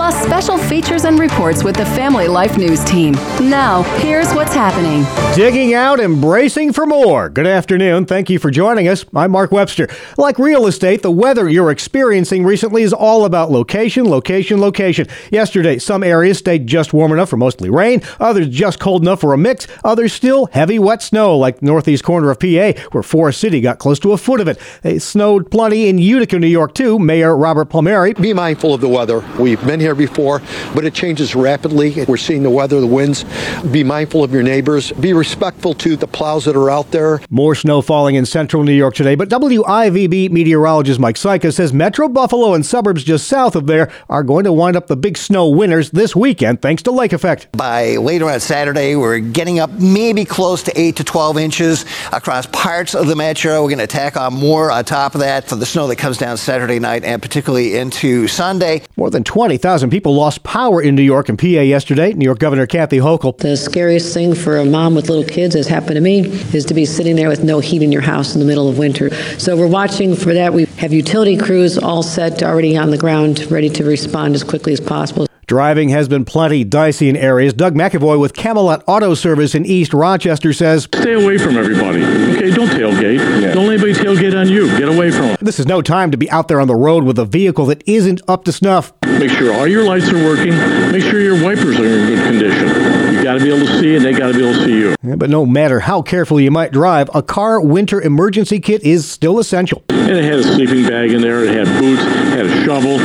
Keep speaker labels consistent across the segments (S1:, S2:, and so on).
S1: plus special features and reports with the Family Life News team. Now, here's what's happening.
S2: Digging out and bracing for more. Good afternoon. Thank you for joining us. I'm Mark Webster. Like real estate, the weather you're experiencing recently is all about location, location, location. Yesterday, some areas stayed just warm enough for mostly rain, others just cold enough for a mix, others still heavy wet snow, like the northeast corner of PA, where Forest City got close to a foot of it. It snowed plenty in Utica, New York, too. Mayor Robert Palmieri.
S3: Be mindful of the weather. We've been here before, but it changes rapidly. We're seeing the weather, the winds. Be mindful of your neighbors. Be respectful to the plows that are out there.
S2: More snow falling in central New York today, but WIVB meteorologist Mike Sika says Metro Buffalo and suburbs just south of there are going to wind up the big snow winners this weekend thanks to lake effect.
S4: By later on Saturday, we're getting up maybe close to 8 to 12 inches across parts of the metro. We're going to tack on more on top of that for the snow that comes down Saturday night and particularly into Sunday.
S2: More than 20,000 people lost power in New York and PA yesterday. New York Governor Kathy Hochul.
S5: The scariest thing for a mom with little kids, has happened to me, is to be sitting there with no heat in your house in the middle of winter. So we're watching for that. We have utility crews all set, already on the ground, ready to respond as quickly as possible.
S2: Driving has been plenty dicey in areas. Doug McAvoy with Camelot Auto Service in East Rochester says,
S6: Stay away from everybody. Okay, don't tailgate. Yeah. Don't let anybody tailgate on you. Get away from them.
S2: This is no time to be out there on the road with a vehicle that isn't up to snuff.
S6: Make sure all your lights are working. Make sure your wipers are in good condition. You got to be able to see, and they got to be able to see you.
S2: Yeah, but no matter how carefully you might drive, a car winter emergency kit is still essential.
S6: And it had a sleeping bag in there. It had boots. It Had a shovel.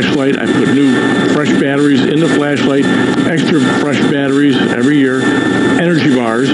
S6: Flashlight. I put new fresh batteries in the flashlight, extra fresh batteries every year, energy bars,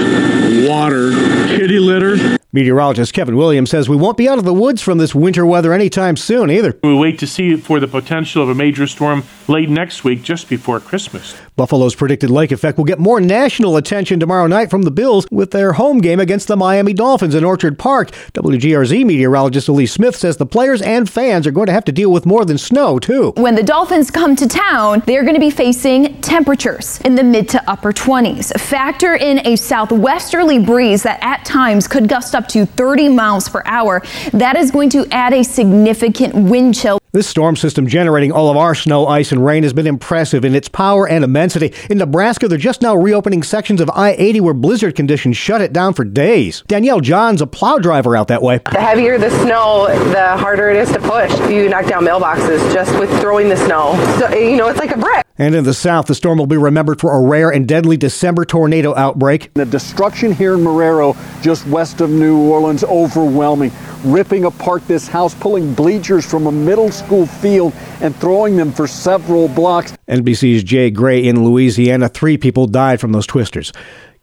S6: water, kitty litter.
S2: Meteorologist Kevin Williams says we won't be out of the woods from this winter weather anytime soon either.
S7: We wait to see for the potential of a major storm late next week, just before Christmas.
S2: Buffalo's predicted lake effect will get more national attention tomorrow night from the Bills with their home game against the Miami Dolphins in Orchard Park. WGRZ meteorologist Elise Smith says the players and fans are going to have to deal with more than snow, too.
S8: When the Dolphins come to town, they're going to be facing temperatures in the mid to upper 20s. Factor in a southwesterly breeze that at times could gust up to 30 miles per hour. That is going to add a significant wind chill.
S2: This storm system generating all of our snow, ice, and rain has been impressive in its power and immensity. In Nebraska, they're just now reopening sections of I 80 where blizzard conditions shut it down for days. Danielle John's a plow driver out that way.
S9: The heavier the snow, the harder it is to push. You knock down mailboxes just with throwing the snow. So, you know, it's like a brick.
S2: And in the south, the storm will be remembered for a rare and deadly December tornado outbreak.
S10: The destruction here in Marrero, just west of New Orleans, overwhelming. Ripping apart this house, pulling bleachers from a middle school field and throwing them for several blocks.
S2: NBC's Jay Gray in Louisiana. Three people died from those twisters.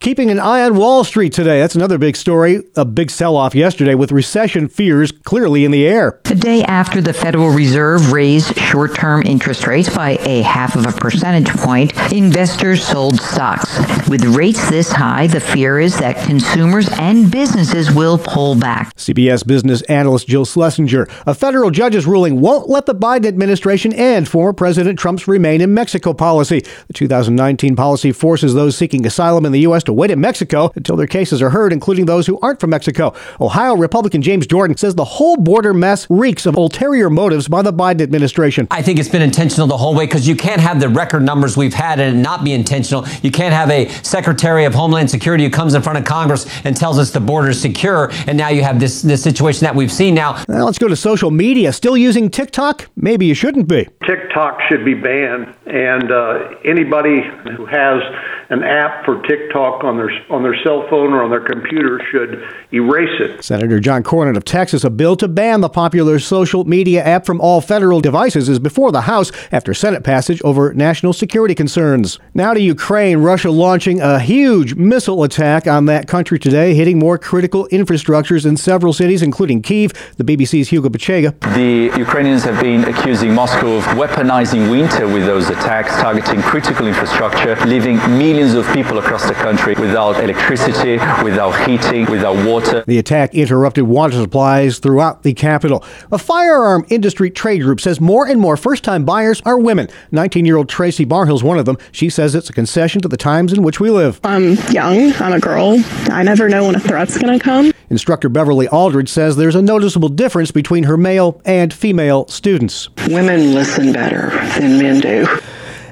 S2: Keeping an eye on Wall Street today. That's another big story. A big sell off yesterday with recession fears clearly in the air.
S11: The day after the Federal Reserve raised short term interest rates by a half of a percentage point, investors sold stocks. With rates this high, the fear is that consumers and businesses will pull back.
S2: CBS business analyst Jill Schlesinger. A federal judge's ruling won't let the Biden administration end former President Trump's remain in Mexico policy. The 2019 policy forces those seeking asylum in the U.S. to wait in Mexico until their cases are heard, including those who aren't from Mexico. Ohio Republican James Jordan says the whole border mess reeks of ulterior motives by the Biden administration.
S12: I think it's been intentional the whole way because you can't have the record numbers we've had and not be intentional. You can't have a Secretary of Homeland Security who comes in front of Congress and tells us the border is secure, and now you have this, this situation that we've seen now.
S2: Now let's go to social media. Still using TikTok? Maybe you shouldn't be.
S13: TikTok should be banned, and uh, anybody who has an app for TikTok on their on their cell phone or on their computer should erase it.
S2: Senator John Cornyn of Texas, a bill to ban the popular social media app from all federal devices is before the House after Senate passage over national security concerns. Now to Ukraine, Russia launching a huge missile attack on that country today, hitting more critical infrastructures in several cities, including Kiev. The BBC's Hugo Bachega.
S14: The Ukrainians have been accusing Moscow of weaponizing winter with those attacks, targeting critical infrastructure, leaving millions millions of people across the country without electricity, without heating, without water.
S2: The attack interrupted water supplies throughout the capital. A firearm industry trade group says more and more first time buyers are women. 19 year old Tracy Barhill's one of them. She says it's a concession to the times in which we live.
S15: I'm young, I'm a girl. I never know when a threat's going to come.
S2: Instructor Beverly Aldridge says there's a noticeable difference between her male and female students.
S16: Women listen better than men do.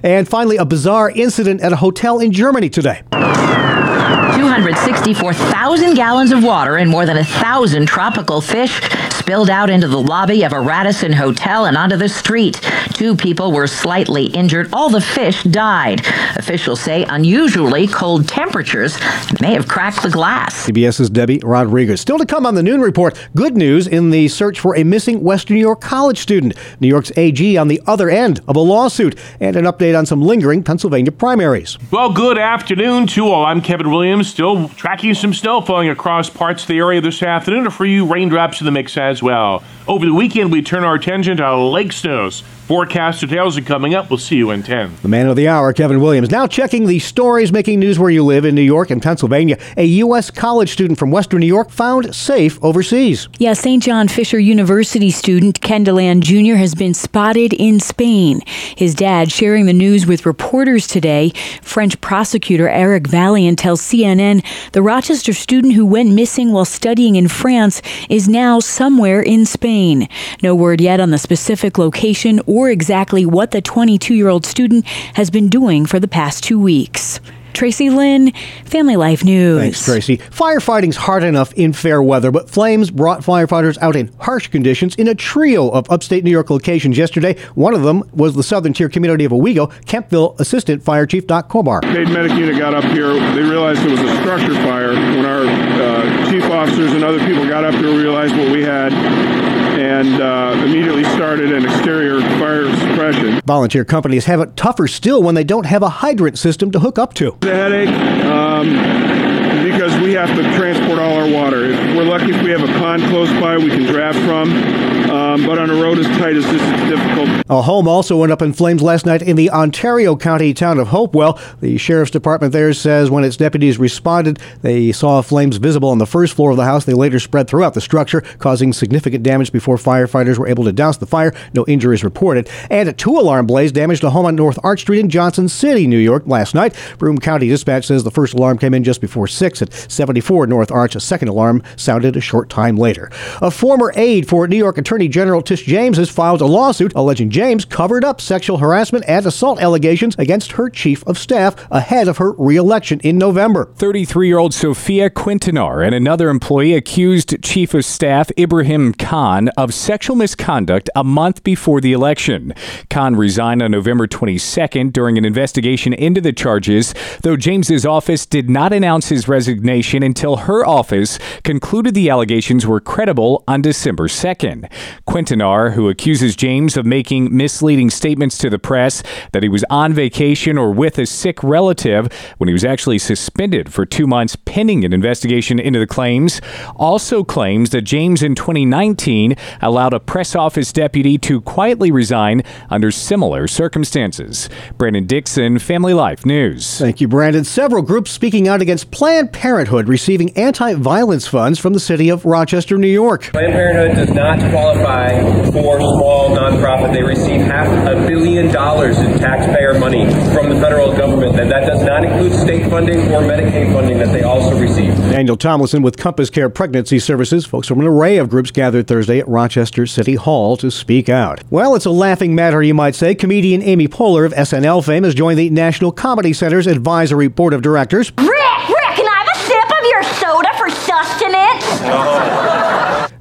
S2: And finally, a bizarre incident at a hotel in Germany today.
S11: 264,000 gallons of water and more than a thousand tropical fish spilled out into the lobby of a Radisson hotel and onto the street. Two people were slightly injured. All the fish died. Officials say unusually cold temperatures may have cracked the glass.
S2: CBS's Debbie Rodriguez. Still to come on the Noon Report, good news in the search for a missing Western New York college student. New York's AG on the other end of a lawsuit, and an update on some lingering Pennsylvania primaries.
S7: Well, good afternoon to all. I'm Kevin Williams, still tracking some snow falling across parts of the area this afternoon. For you, raindrops in the mix as well. Over the weekend, we turn our attention to lake snows. Forecast details are coming up. We'll see you in 10.
S2: The man of the hour, Kevin Williams. Now checking the stories making news where you live in New York and Pennsylvania. A U.S. college student from Western New York found safe overseas.
S17: Yeah, St. John Fisher University student Kenneth DeLand Jr. has been spotted in Spain. His dad sharing the news with reporters today. French prosecutor Eric Vaillant tells CNN the Rochester student who went missing while studying in France is now somewhere in Spain. No word yet on the specific location or exactly what the 22 year old student has been doing for the past two weeks. Tracy Lynn, Family Life News.
S2: Thanks, Tracy. Firefighting's hard enough in fair weather, but flames brought firefighters out in harsh conditions in a trio of upstate New York locations yesterday. One of them was the southern tier community of Owego. Campville Assistant Fire Chief Doc Kobar.
S18: State medic unit got up here. They realized it was a structure fire. When our uh, chief officers and other people got up here, realized what we had and uh, immediately started an exterior fire suppression.
S2: Volunteer companies have it tougher still when they don't have a hydrant system to hook up to.
S18: The headache, um, because we have to transport all our water. If We're lucky if we have a pond close by we can draft from, um, but on a road as tight as this, it's difficult.
S2: A home also went up in flames last night in the Ontario County town of Hopewell. The sheriff's department there says when its deputies responded, they saw flames visible on the first floor of the house. They later spread throughout the structure, causing significant damage before firefighters were able to douse the fire. No injuries reported. And a two alarm blaze damaged a home on North Arch Street in Johnson City, New York, last night. Broome County Dispatch says the first alarm came in just before 6 at 74 North Arch. A second alarm sounded a short time later. A former aide for New York Attorney General Tish James has filed a lawsuit alleging James covered up sexual harassment and assault allegations against her chief of staff ahead of her reelection in November.
S19: 33 year old Sophia Quintanar and another employee accused Chief of Staff Ibrahim Khan of sexual misconduct a month before the election. Khan resigned on November 22nd during an investigation into the charges, though James's office did not announce his resignation until her office concluded the allegations were credible on December 2nd. Quintanar, who accuses James of making misleading statements to the press that he was on vacation or with a sick relative when he was actually suspended for two months pending an investigation into the claims, also claims that James in 2019 allowed a press office deputy to quietly resign under similar circumstances. Brandon Dixon, Family Life News.
S2: Thank you, Brandon. Several groups speaking out against Planned Parenthood receiving anti violence funds from the city of Rochester, New York.
S20: Planned Parenthood does not qualify for small nonprofit. They receive half a billion dollars in taxpayer money from the federal government, and that does not include state funding or Medicaid funding that they also receive.
S2: Daniel Tomlinson with Compass Care Pregnancy Services. Folks from an array of groups gathered Thursday at Rochester City Hall to speak out. Well, it's a laughing matter, you might say. Comedian Amy Poehler of SNL fame has joined the National Comedy Center's Advisory Board of Directors.
S21: Rick, Rick, can I have a sip of your soda for sustenance? Oh.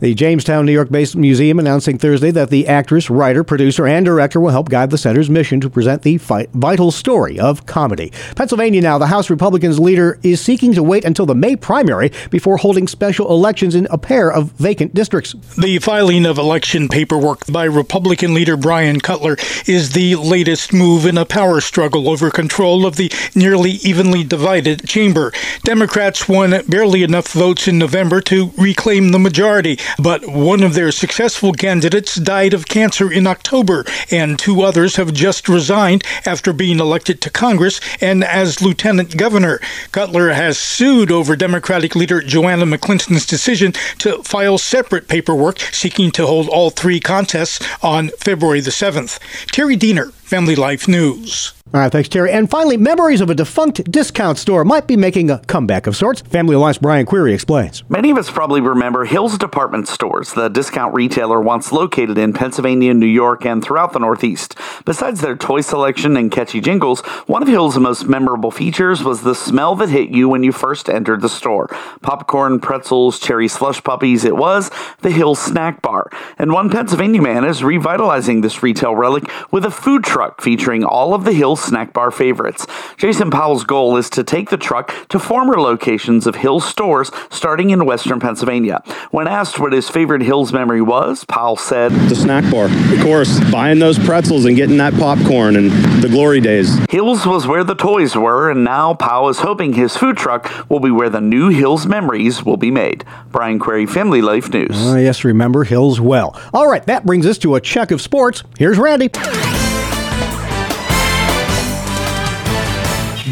S2: The Jamestown, New York based museum announcing Thursday that the actress, writer, producer, and director will help guide the center's mission to present the vital story of comedy. Pennsylvania now, the House Republicans leader is seeking to wait until the May primary before holding special elections in a pair of vacant districts.
S22: The filing of election paperwork by Republican leader Brian Cutler is the latest move in a power struggle over control of the nearly evenly divided chamber. Democrats won barely enough votes in November to reclaim the majority but one of their successful candidates died of cancer in October, and two others have just resigned after being elected to Congress and as lieutenant governor. Cutler has sued over Democratic leader Joanna McClinton's decision to file separate paperwork seeking to hold all three contests on February the 7th. Terry Diener, Family Life News.
S2: All right, thanks, Terry. And finally, memories of a defunct discount store might be making a comeback of sorts. Family Alliance Brian Query explains.
S23: Many of us probably remember Hills Department Stores, the discount retailer once located in Pennsylvania, New York, and throughout the Northeast. Besides their toy selection and catchy jingles, one of Hills' most memorable features was the smell that hit you when you first entered the store. Popcorn, pretzels, cherry slush puppies, it was the Hills Snack Bar. And one Pennsylvania man is revitalizing this retail relic with a food truck featuring all of the Hills snack bar favorites. Jason Powell's goal is to take the truck to former locations of Hills stores starting in western Pennsylvania. When asked what his favorite Hills memory was, Powell said,
S24: The snack bar. Of course, buying those pretzels and getting that popcorn and the glory days.
S23: Hills was where the toys were, and now Powell is hoping his food truck will be where the new Hills memories will be made. Brian Query, Family Life News.
S2: Uh, yes, remember Hills well. All right, that brings us to a check of sports. Here's Randy.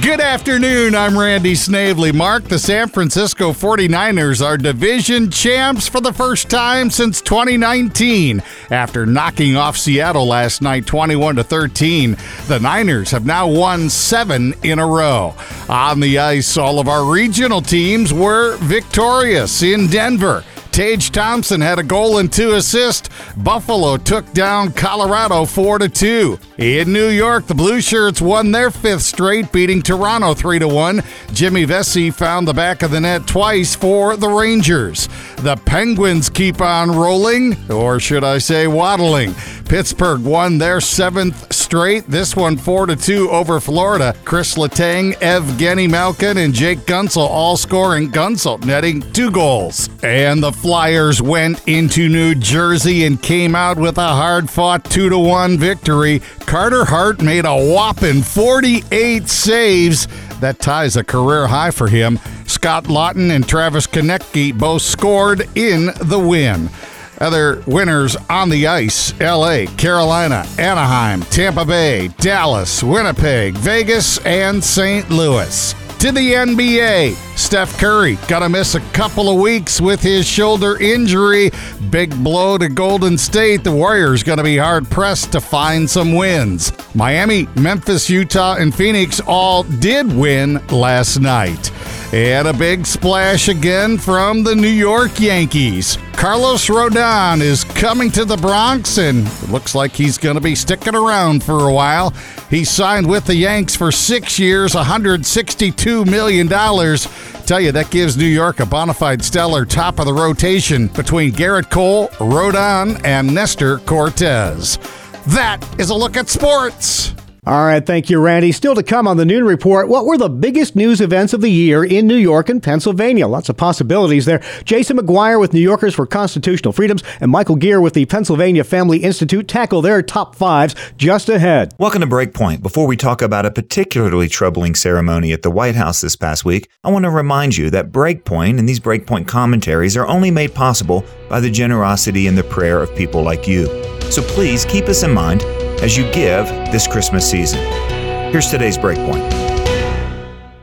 S25: Good afternoon. I'm Randy Snavely. Mark, the San Francisco 49ers are division champs for the first time since 2019. After knocking off Seattle last night 21 to 13, the Niners have now won 7 in a row. On the ice, all of our regional teams were victorious in Denver. Tage Thompson had a goal and two assists. Buffalo took down Colorado 4 to 2. In New York, the Blue Shirts won their fifth straight, beating Toronto 3 to 1. Jimmy Vesey found the back of the net twice for the Rangers. The Penguins keep on rolling, or should I say waddling. Pittsburgh won their seventh straight, this one 4 to 2 over Florida. Chris Letang, Evgeny Malkin, and Jake Guentzel all scoring, Guentzel netting two goals. And the Flyers went into New Jersey and came out with a hard fought 2 to 1 victory. Carter Hart made a whopping 48 saves. That ties a career high for him. Scott Laughton and Travis Konecny both scored in the win. Other winners on the ice LA, Carolina, Anaheim, Tampa Bay, Dallas, Winnipeg, Vegas, and St. Louis. To the NBA, Steph Curry to miss a couple of weeks with his shoulder injury. Big blow to Golden State. The Warriors going to be hard pressed to find some wins. Miami, Memphis, Utah, and Phoenix all did win last night. And a big splash again from the New York Yankees. Carlos Rodon is coming to the Bronx, and it looks like he's going to be sticking around for a while. He signed with the Yanks for six years, $162 million. Tell you, that gives New York a bona fide stellar top of the rotation between Gerrit Cole, Rodon, and Nestor Cortes. That is a look at sports.
S2: All right, thank you, Randy. Still to come on the Noon Report, what were the biggest news events of the year in New York and Pennsylvania? Lots of possibilities there. Jason McGuire with New Yorkers for Constitutional Freedoms and Michael Geer with the Pennsylvania Family Institute tackle their top fives just ahead.
S26: Welcome to Breakpoint. Before we talk about a particularly troubling ceremony at the White House this past week, I want to remind you that Breakpoint and these Breakpoint commentaries are only made possible by the generosity and the prayer of people like you. So please keep us in mind as you give this Christmas season. Here's today's breakpoint.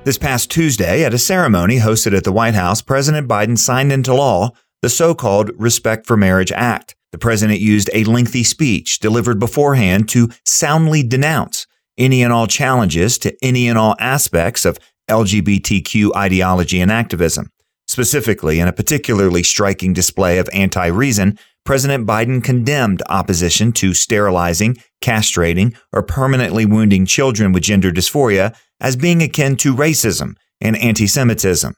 S26: This past Tuesday, at a ceremony hosted at the White House, President Biden signed into law the so called Respect for Marriage Act. The president used a lengthy speech delivered beforehand to soundly denounce any and all challenges to any and all aspects of LGBTQ ideology and activism. Specifically, in a particularly striking display of anti reason, President Biden condemned opposition to sterilizing, castrating, or permanently wounding children with gender dysphoria as being akin to racism and anti Semitism.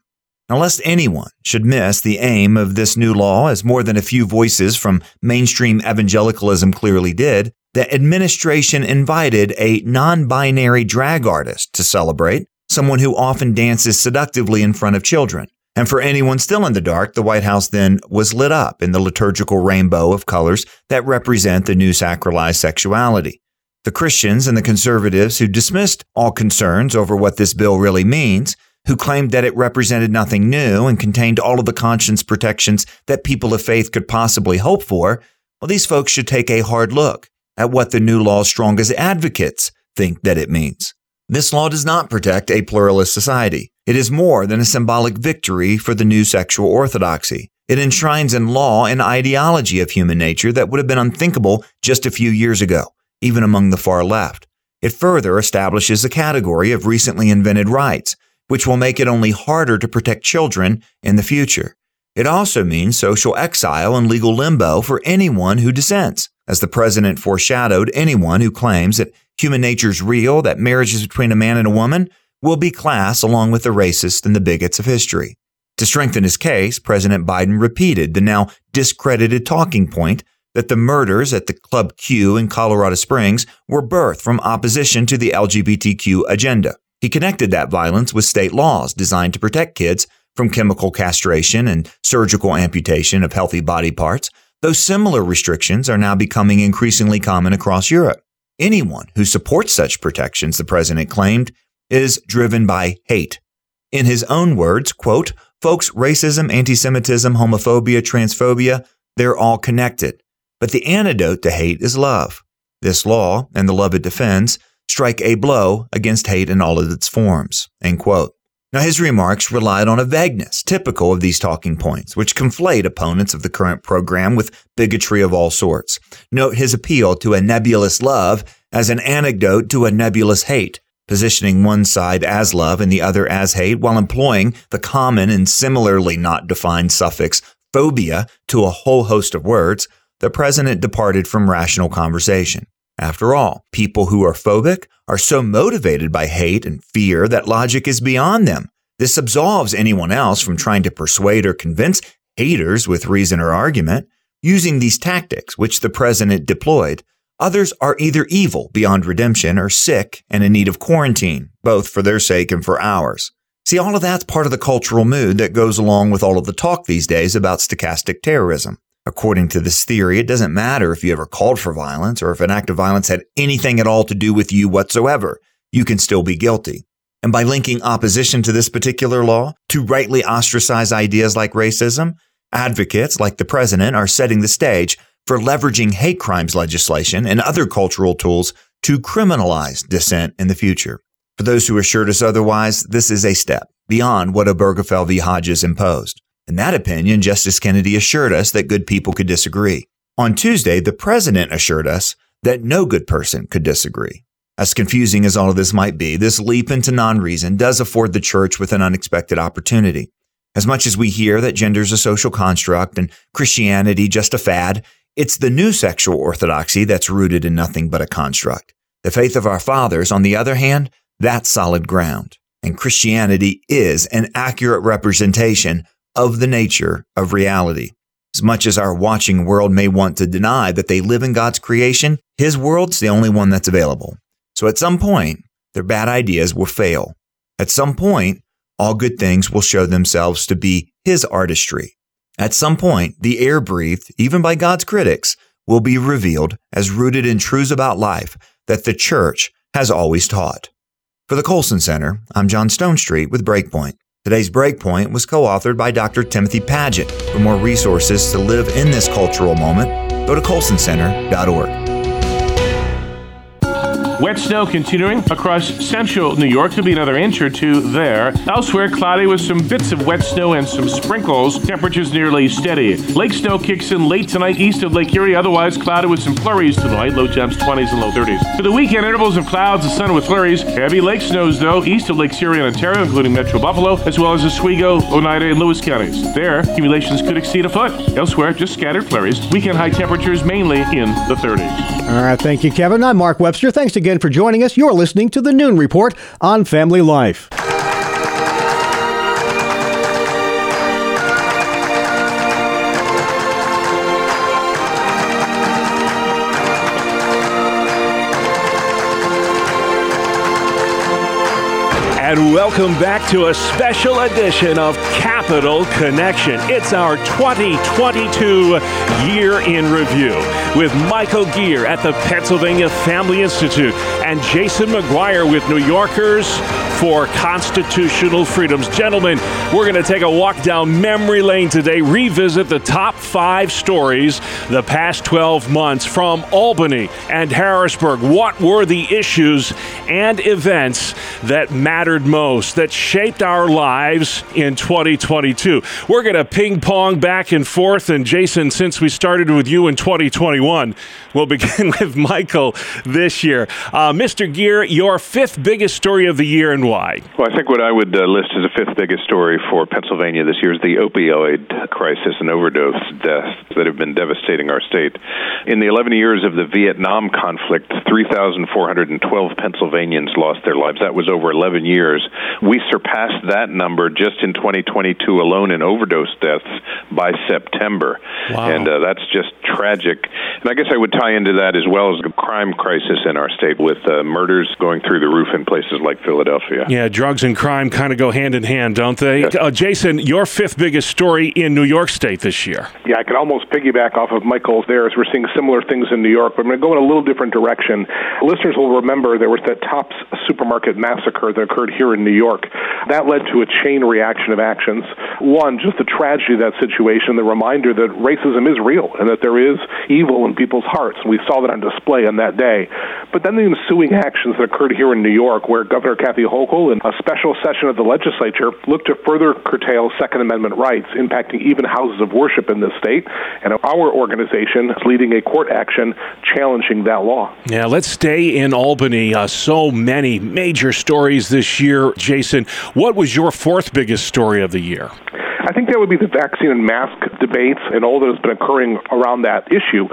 S26: Lest anyone should miss the aim of this new law, as more than a few voices from mainstream evangelicalism clearly did, the administration invited a non binary drag artist to celebrate, someone who often dances seductively in front of children. And for anyone still in the dark, the White House then was lit up in the liturgical rainbow of colors that represent the new sacralized sexuality. The Christians and the conservatives who dismissed all concerns over what this bill really means who claimed that it represented nothing new and contained all of the conscience protections that people of faith could possibly hope for, well, these folks should take a hard look at what the new law's strongest advocates think that it means. This law does not protect a pluralist society. It is more than a symbolic victory for the new sexual orthodoxy. It enshrines in law an ideology of human nature that would have been unthinkable just a few years ago, even among the far left. It further establishes a category of recently invented rights, which will make it only harder to protect children in the future. It also means social exile and legal limbo for anyone who dissents. As the president foreshadowed, anyone who claims that human nature is real, that marriage is between a man and a woman, will be classed along with the racists and the bigots of history. To strengthen his case, President Biden repeated the now discredited talking point that the murders at the Club Q in Colorado Springs were birthed from opposition to the LGBTQ agenda. He connected that violence with state laws designed to protect kids from chemical castration and surgical amputation of healthy body parts, though similar restrictions are now becoming increasingly common across Europe. Anyone who supports such protections, the president claimed, is driven by hate. In his own words, quote, folks, racism, anti-Semitism, homophobia, transphobia, they're all connected. But the antidote to hate is love. This law and the love it defends strike a blow against hate in all of its forms. End quote. Now, his remarks relied on a vagueness typical of these talking points, which conflate opponents of the current program with bigotry of all sorts. Note his appeal to a nebulous love as an antidote to a nebulous hate, positioning one side as love and the other as hate while employing the common and similarly not defined suffix phobia to a whole host of words, the president departed from rational conversation. After all, people who are phobic are so motivated by hate and fear that logic is beyond them. This absolves anyone else from trying to persuade or convince haters with reason or argument. Using these tactics, which the president deployed, others are either evil beyond redemption or sick and in need of quarantine, both for their sake and for ours. See, all of that's part of the cultural mood that goes along with all of the talk these days about stochastic terrorism. According to this theory, it doesn't matter if you ever called for violence or if an act of violence had anything at all to do with you whatsoever. You can still be guilty. And by linking opposition to this particular law to rightly ostracize ideas like racism, advocates like the president are setting the stage for leveraging hate crimes legislation and other cultural tools to criminalize dissent in the future. For those who assured us otherwise, this is a step beyond what Obergefell v. Hodges imposed. In that opinion, Justice Kennedy assured us that good people could disagree. On Tuesday, the president assured us that no good person could disagree. As confusing as all of this might be, this leap into non reason does afford the church with an unexpected opportunity. As much as we hear that gender is a social construct and Christianity just a fad, it's the new sexual orthodoxy that's rooted in nothing but a construct. The faith of our fathers, on the other hand, that's solid ground. And Christianity is an accurate representation of the nature of reality. As much as our watching world may want to deny that they live in God's creation, His world's the only one that's available. So at some point, their bad ideas will fail. At some point, all good things will show themselves to be His artistry. At some point, the air breathed, even by God's critics, will be revealed as rooted in truths about life that the church has always taught. For the Colson Center, I'm John Stonestreet with Breakpoint. Today's Breakpoint was co authored by Dr. Timothy Padgett. For more resources to live in this cultural moment, go to colsoncenter.org.
S7: Wet snow continuing across central New York. Could be another inch or two there. Elsewhere, cloudy with some bits of wet snow and some sprinkles. Temperatures nearly steady. Lake snow kicks in late tonight east of Lake Erie. Otherwise, cloudy with some flurries tonight. Low temps 20s and low 30s. For the weekend, intervals of clouds and sun with flurries. Heavy lake snows, though, east of Lake Erie and Ontario, including Metro Buffalo, as well as Oswego, Oneida, and Lewis counties. There, accumulations could exceed a foot. Elsewhere, just scattered flurries. Weekend high temperatures mainly in the 30s.
S2: All right, thank you, Kevin. I'm Mark Webster. Thanks again again for joining us. You're listening to the Noon Report on Family Life.
S27: And welcome back to a special edition of Capital Connection. It's our 2022 year in review with Michael Geer at the Pennsylvania Family Institute and Jason McGuire with New Yorkers for Constitutional Freedoms. Gentlemen, we're going to take a walk down memory lane today, revisit the top five stories the past 12 months from Albany and Harrisburg. What were the issues and events that mattered most, that shaped our lives in 2022? We're going to ping pong back and forth. And Jason, since we started with you in 2021, we'll begin with Michael this year. Uh, Mr. Geer, your fifth biggest story of the year and why?
S28: Well, I think what I would uh, list as the fifth biggest story for Pennsylvania this year is the opioid crisis and overdose deaths that have been devastating our state. In the 11 years of the Vietnam conflict, 3,412 Pennsylvanians lost their lives. That was over 11 years. We surpassed that number just in 2022 alone in overdose deaths by September.
S27: Wow.
S28: And uh, that's just tragic. And I guess I would tie into that as well as the crime crisis in our state with uh, murders going through the roof in places like Philadelphia.
S27: Yeah, drugs and crime kind of go hand in hand, don't they?
S28: Yes.
S27: Uh, Jason, your fifth biggest story in New York State this year.
S29: Yeah, I can almost piggyback off of Michael's there as we're seeing similar things in New York, but I'm going to go in a little different direction. Listeners will remember there was that Tops supermarket massacre that occurred here in New York. That led to a chain reaction of actions. One, just the tragedy of that situation, the reminder that racism is real and that there is evil in people's hearts. And we saw that on display on that day. But then the ensuing actions that occurred here in New York, where Governor Kathy Hochul in a special session of the legislature looked to further curtail Second Amendment rights, impacting even houses of worship in this state. And our organization is leading a court action challenging that law.
S27: Yeah, let's stay in Albany. Uh, so many major stories this year. Jason, what was your fourth biggest story of the year?
S29: I think that would be the vaccine and mask debates and all that has been occurring around that issue.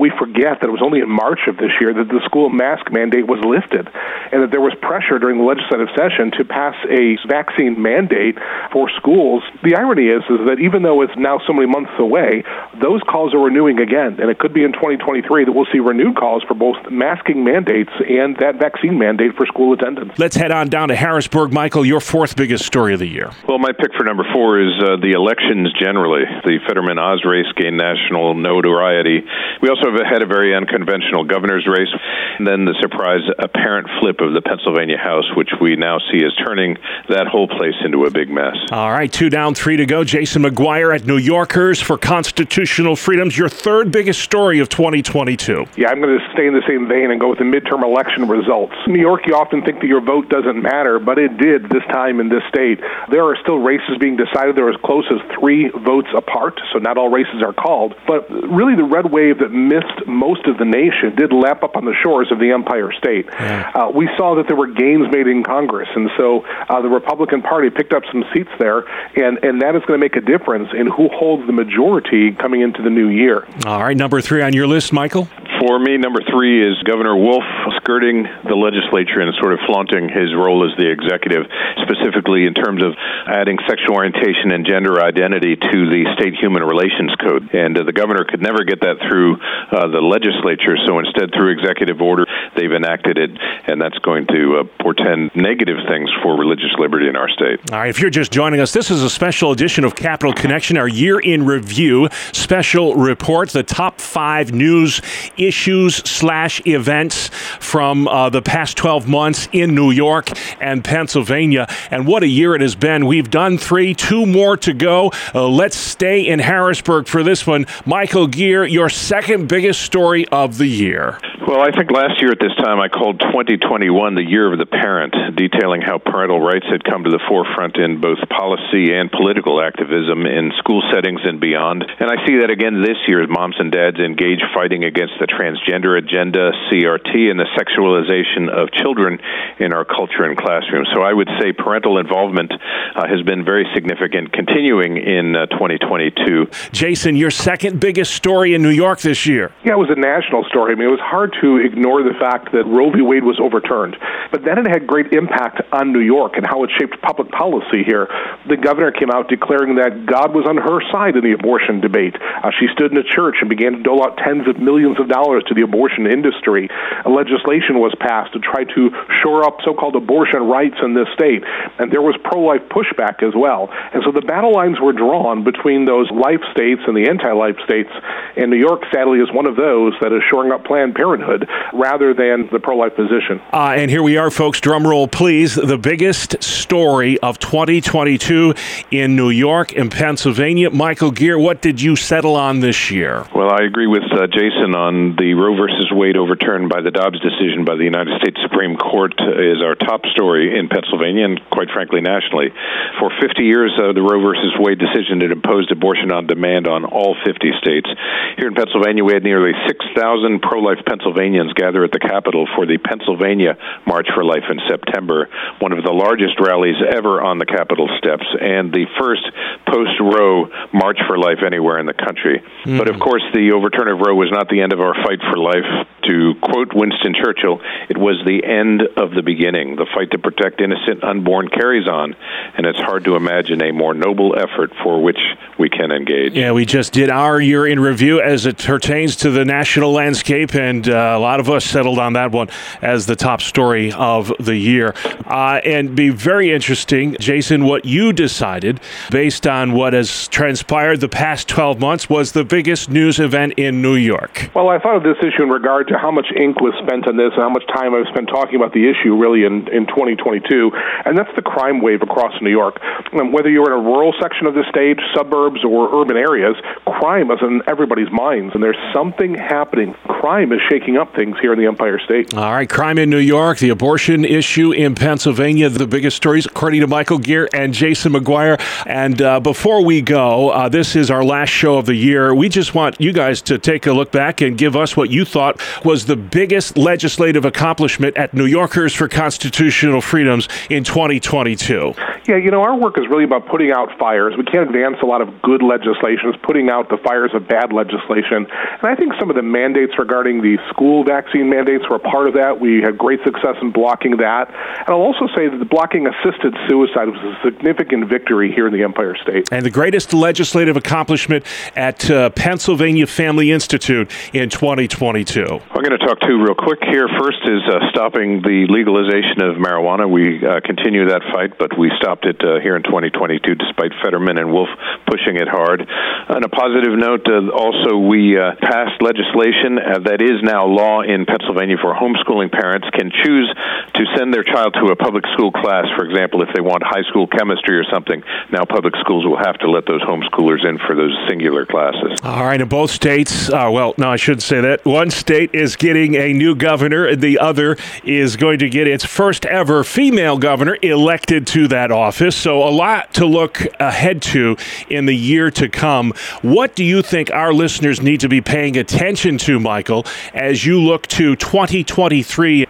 S29: We forget that it was only in March of this year that the school mask mandate was lifted and that there was pressure during the legislative session to pass a vaccine mandate for schools. The irony is, is that even though it's now so many months away, those calls are renewing again. And it could be in 2023 that we'll see renewed calls for both masking mandates and that vaccine mandate for school attendance.
S27: Let's head on down to Harrisburg. Michael, your fourth biggest story of the year.
S28: Well, my pick for number four is uh, the elections generally. The Fetterman Oz race gained national notoriety. We also have had a very unconventional governor's race, and then the surprise apparent flip of the Pennsylvania House, which we now see is turning that whole place into a big mess.
S27: All right, two down, three to go. Jason McGuire at New Yorkers for Constitutional Freedoms, your third biggest story of 2022.
S29: Yeah, I'm going to stay in the same vein and go with the midterm election results. New York, you often think that your vote doesn't matter, but it did this time in this state. There are still races being decided. They're as close as three votes apart, so not all races are called. But really, the red wave that missed most of the nation did lap up on the shores of the Empire State. Uh, we saw that there were gains made in Congress, and so uh, the Republican Party picked up some seats there, and, and that is going to make a difference in who holds the majority coming into the new year.
S27: All right, number three on your list, Michael?
S28: For me, number three is Governor Wolf skirting the legislature and sort of flaunting his role as the executive, specifically in terms of adding sexual orientation and gender identity to the state human relations code. And uh, the governor could never get that through uh, the legislature, so instead, through executive order, they've enacted it, and that's going to uh, portend negative things for religious liberty in our state.
S27: All right, if you're just joining us, this is a special edition of Capital Connection, our year in review special report, the top five news issues slash events from uh, the past 12 months in New York and Pennsylvania. And what a year it has been. We've done three, two more to go. Uh, let's stay in Harrisburg for this one. Michael Geer, your second biggest story of the year.
S28: Well, I think last year at this time I called 2021 the year of the parent, detailing how parental rights had come to the forefront in both policy and political activism in school settings and beyond. And I see that again this year as moms and dads engage fighting against the transgender agenda, CRT, and the sexualization of children in our culture and classrooms. So I would say parental involvement uh, has been very significant, continuing in uh, 2022.
S27: Jason, your second biggest story in New York this year.
S29: Yeah, it was a national story. I mean, it was hard to ignore the fact that Roe v. Wade was overturned. But then it had great impact on New York and how it shaped public policy here. The governor came out declaring that God was on her side in the abortion debate. Uh, she stood in a church and began to dole out tens of millions of dollars to the abortion industry. A legislation was passed to try to shore up so-called abortion rights in this state, and there was pro-life pushback as well. And so the battle lines were drawn between those life states and the anti-life states, and New York, sadly, is one of those that is shoring up Planned Parenthood rather than the pro-life position.
S27: Uh, and here we are, folks. Drum roll, please. The biggest story of 2022 in New York and Pennsylvania. Michael Geer, what did you settle on this year?
S28: Well, I agree with uh, Jason on the Roe versus Wade overturned by the Dobbs decision by the United States Supreme Court is our top story in Pennsylvania and, quite frankly, nationally. For 50 years, uh, the Roe versus Wade decision had imposed abortion on demand on all 50 states. Here in Pennsylvania, we had nearly 6,000 pro-life Pennsylvanians gather at the Capitol for the Pennsylvania March for Life in September, one of the largest rallies ever on the Capitol steps, and the first post-Roe March for Life anywhere in the country. Mm-hmm. But of course, the overturn of Roe was not the end of our fight for life. To quote Winston Churchill, it was the end of the beginning. The fight to protect innocent unborn carries on, and it's hard to imagine a more noble effort for which we can engage.
S27: Yeah, we just did our year in review as it pertains to the national landscape, and uh, a lot of us settled on that one as the top story of the year. Uh, and be very interesting, Jason, what you decided based on what has transpired the past 12 months was the biggest news event in New York.
S29: Well, I thought of this issue in regard to how much ink was spent on this and how much time I've spent talking about the issue really in, in 2022, and that's the crime wave across New York. And whether you're in a rural section of the state, suburbs, or urban areas, crime is in everybody's minds, and there's something happening. Crime is shaking up things here in the Empire State.
S27: All right, crime in New York, the abortion issue in Pennsylvania, the biggest stories, according to Michael Geer and Jason McGuire. And uh, before we go, uh, this is our last show of the year. We just want you guys to take a look back and give us what you thought was the biggest legislative accomplishment at New Yorkers for Constitutional Freedoms in 2022.
S29: Yeah, you know, our work is really about putting out fires. We can't advance a lot of good legislation, it's putting out the fires of bad legislation. And I think some of the mandates regarding the school vaccine mandates were a part of that. We had great success in blocking that. And I'll also say that the blocking assisted suicide was a significant victory here in the Empire State.
S27: And the greatest legislative accomplishment at uh, Pennsylvania Family Institute in 2022.
S28: I'm going to talk two real quick here. First is uh, stopping the legalization of marijuana. We uh, continue that fight, but we stopped it uh, here in 2022 despite Fetterman and Wolf pushing it hard. On a positive note, uh, also we uh, passed legislation that is now law in Pennsylvania for homeschooling parents can choose to send their child to a public school class, for example, if they want high school chemistry or something. Now public schools will have to let those homeschoolers in for those singular classes.
S27: All right, in both states, uh, well, no, I shouldn't say that. One state is getting a new governor, the other is going to get its first ever female governor elected to that office. So, a lot to look ahead to in the year to come. What do you think our listeners need to be paying attention to, Michael, as you look to 2023?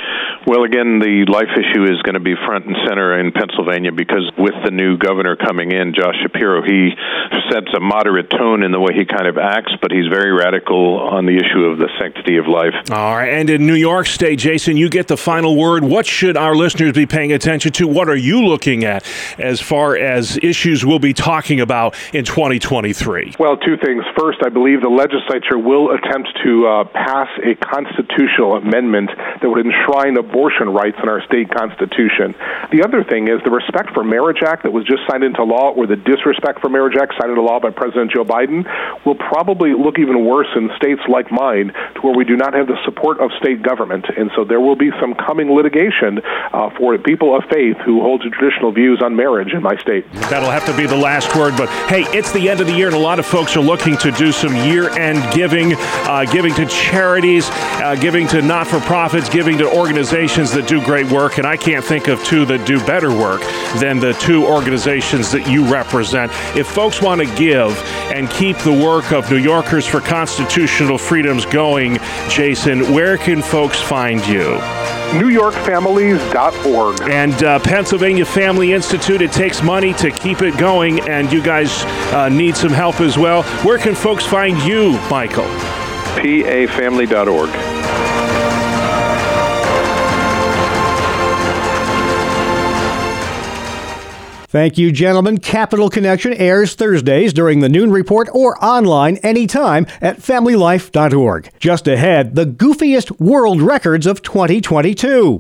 S28: Well, again, the life issue is going to be front and center in Pennsylvania because with the new governor coming in, Josh Shapiro, he sets a moderate tone in the way he kind of acts, but he's very radical on the issue of the sanctity of life.
S27: All right. And in New York State, Jason, you get the final word. What should our listeners be paying attention to? What are you looking at as far as issues we'll be talking about in 2023?
S29: Well, two things. First, I believe the legislature will attempt to uh, pass a constitutional amendment that would enshrine abortion rights in our state constitution. The other thing is the Respect for Marriage Act that was just signed into law, or the Disrespect for Marriage Act signed into law by President Joe Biden, will probably look even worse in states like mine, to where we do not have the support of state government. And so there will be some coming litigation uh, for people of faith who hold to traditional views on marriage in my state.
S27: That'll have to be the last word. But hey, it's the end of the year, and a lot of folks are looking to do some year-end giving, uh, giving to charities, uh, giving to not-for-profits, giving to organizations that do great work. And I can't think of two that do better work than the two organizations that you represent. If folks want to give and keep the work of New Yorkers for Constitutional Freedoms going, Jason, where can folks find you?
S29: NewYorkFamilies.org.
S27: And uh, Pennsylvania Family Institute, it takes money to keep it going, and you guys uh, need some help as well. Where can folks find you, Michael?
S28: PAFamily.org.
S2: Thank you, gentlemen. Capital Connection airs Thursdays during the noon report or online anytime at familylife.org. Just ahead, the goofiest world records of 2022.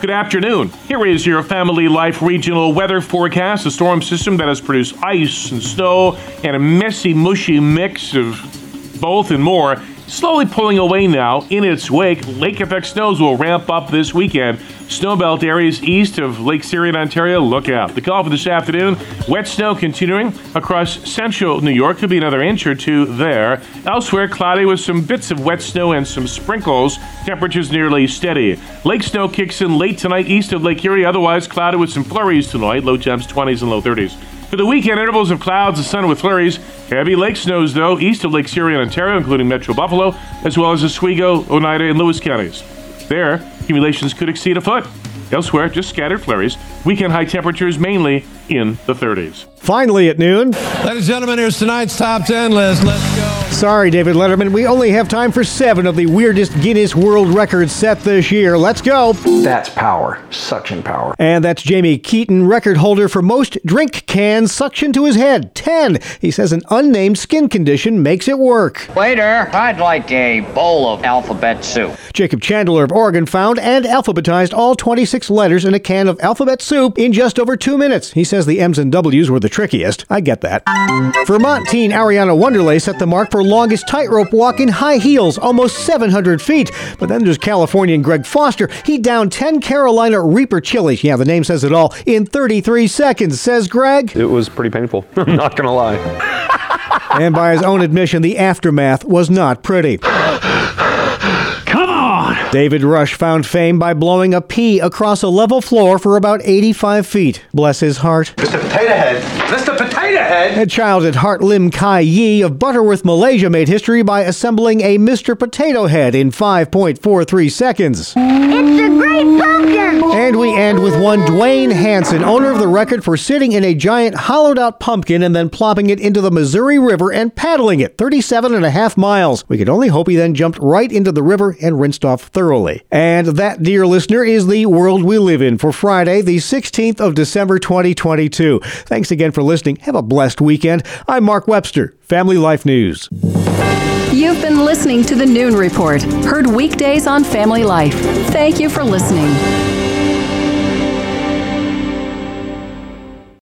S7: Good afternoon. Here is your Family Life regional weather forecast. A storm system that has produced ice and snow and a messy, mushy mix of both and more slowly pulling away now. In its wake, lake effect snows will ramp up this weekend. Snowbelt areas east of Lake Erie, Ontario, look out. The call for this afternoon wet snow continuing across central New York. Could be another inch or two there. Elsewhere, cloudy with some bits of wet snow and some sprinkles. Temperatures nearly steady. Lake snow kicks in late tonight east of Lake Erie, otherwise cloudy with some flurries tonight. Low temps 20s and low 30s. For the weekend, intervals of clouds and sun with flurries. Heavy lake snows, though, east of Lake Erie, Ontario, including Metro Buffalo, as well as Oswego, Oneida, and Lewis counties. There, accumulations could exceed a foot. Elsewhere, just scattered flurries. Weekend high temperatures mainly in the 30s.
S2: Finally at noon.
S30: Ladies and gentlemen, here's tonight's top 10 list. Let's go.
S2: Sorry, David Letterman. We only have time for seven of the weirdest Guinness World Records set this year. Let's go.
S31: That's power. Suction power.
S2: And that's Jamie Keaton, record holder for most drink cans suction to his head. 10. He says an unnamed skin condition makes it work.
S32: Waiter, I'd like a bowl of alphabet soup.
S2: Jacob Chandler of Oregon found and alphabetized all 26 letters in a can of alphabet soup in just over two minutes. He says the M's and W's were the trickiest. I get that. Vermont teen Ariana Wonderlay set the mark for longest tightrope walk in high heels, almost 700 feet. But then there's Californian Greg Foster. He downed 10 Carolina Reaper chilies. Yeah, the name says it all. In 33 seconds, says Greg.
S24: It was pretty painful. I'm not going to lie.
S2: and by his own admission, the aftermath was not pretty.
S7: Come on!
S2: David Rush found fame by blowing a pea across a level floor for about 85 feet. Bless his heart.
S33: Mr. Potato Head! Mr. Potato Head!
S2: A child at Heart Lim Kai Yi of Butterworth, Malaysia made history by assembling a Mr. Potato Head in 5.43 seconds.
S21: It's a great pumpkin!
S2: And we end with one Duane Hansen, owner of the record for sitting in a giant hollowed out pumpkin and then plopping it into the Missouri River and paddling it 37 and a half miles. We could only hope he then jumped right into the river and rinsed off thoroughly. And that, dear listener, is the world we live in for Friday, the 16th of December 2022. Thanks again for listening. Have a blessed weekend. I'm Mark Webster, Family Life News.
S34: You've been listening to the Noon Report, heard weekdays on Family Life. Thank you for listening.